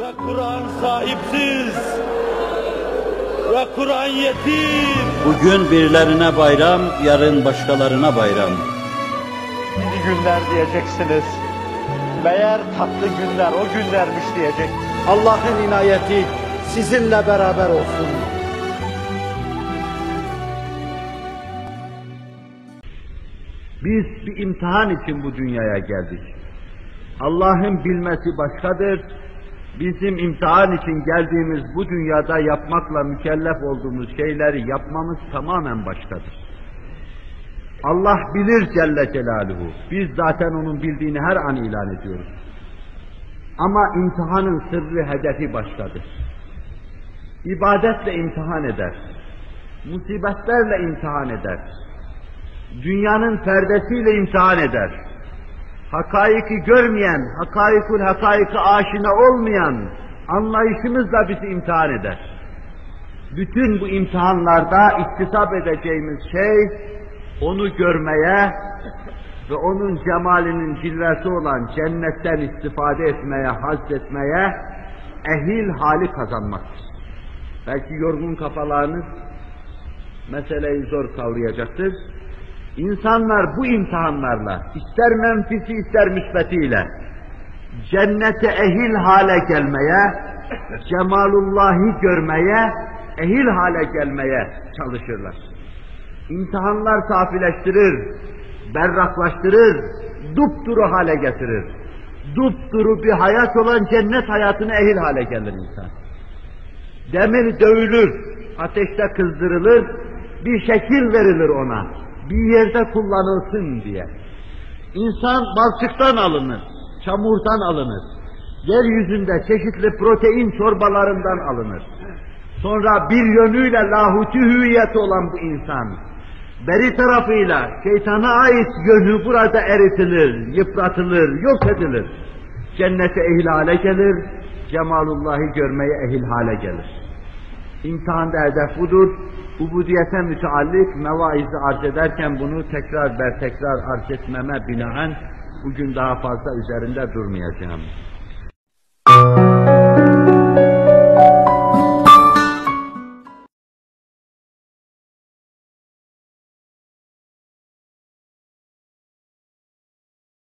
Ve Kur'an sahipsiz. Ve Kur'an yetim. Bugün birilerine bayram, yarın başkalarına bayram. İyi günler diyeceksiniz. Meğer tatlı günler o günlermiş diyecek. Allah'ın inayeti sizinle beraber olsun. Biz bir imtihan için bu dünyaya geldik. Allah'ın bilmesi başkadır. Bizim imtihan için geldiğimiz bu dünyada yapmakla mükellef olduğumuz şeyleri yapmamız tamamen başkadır. Allah bilir Celle Celaluhu. Biz zaten onun bildiğini her an ilan ediyoruz. Ama imtihanın sırrı, hedefi başkadır. İbadetle imtihan eder. Musibetlerle imtihan eder. Dünyanın perdesiyle imtihan eder. Hakaiki görmeyen, hakaikul hakaiki aşina olmayan anlayışımızla bizi imtihan eder. Bütün bu imtihanlarda iktisap edeceğimiz şey, onu görmeye ve onun cemalinin cilvesi olan cennetten istifade etmeye, haz etmeye, ehil hali kazanmaktır. Belki yorgun kafalarınız meseleyi zor kavrayacaktır. İnsanlar bu imtihanlarla, ister menfisi ister müsbetiyle, cennete ehil hale gelmeye, cemalullahi görmeye, ehil hale gelmeye çalışırlar. İmtihanlar safileştirir, berraklaştırır, dupduru hale getirir. Dupduru bir hayat olan cennet hayatına ehil hale gelir insan. Demir dövülür, ateşte kızdırılır, bir şekil verilir ona. Bir yerde kullanılsın diye. İnsan balçıktan alınır, çamurdan alınır. Yeryüzünde çeşitli protein çorbalarından alınır. Sonra bir yönüyle lahuti hüviyeti olan bu insan, beri tarafıyla şeytana ait yönü burada eritilir, yıpratılır, yok edilir. Cennete ehil hale gelir, cemalullahi görmeye ehil hale gelir. İmtihanda hedef budur. Ubudiyete müteallik mevaizi arz ederken bunu tekrar ber tekrar arz etmeme binaen bugün daha fazla üzerinde durmayacağım.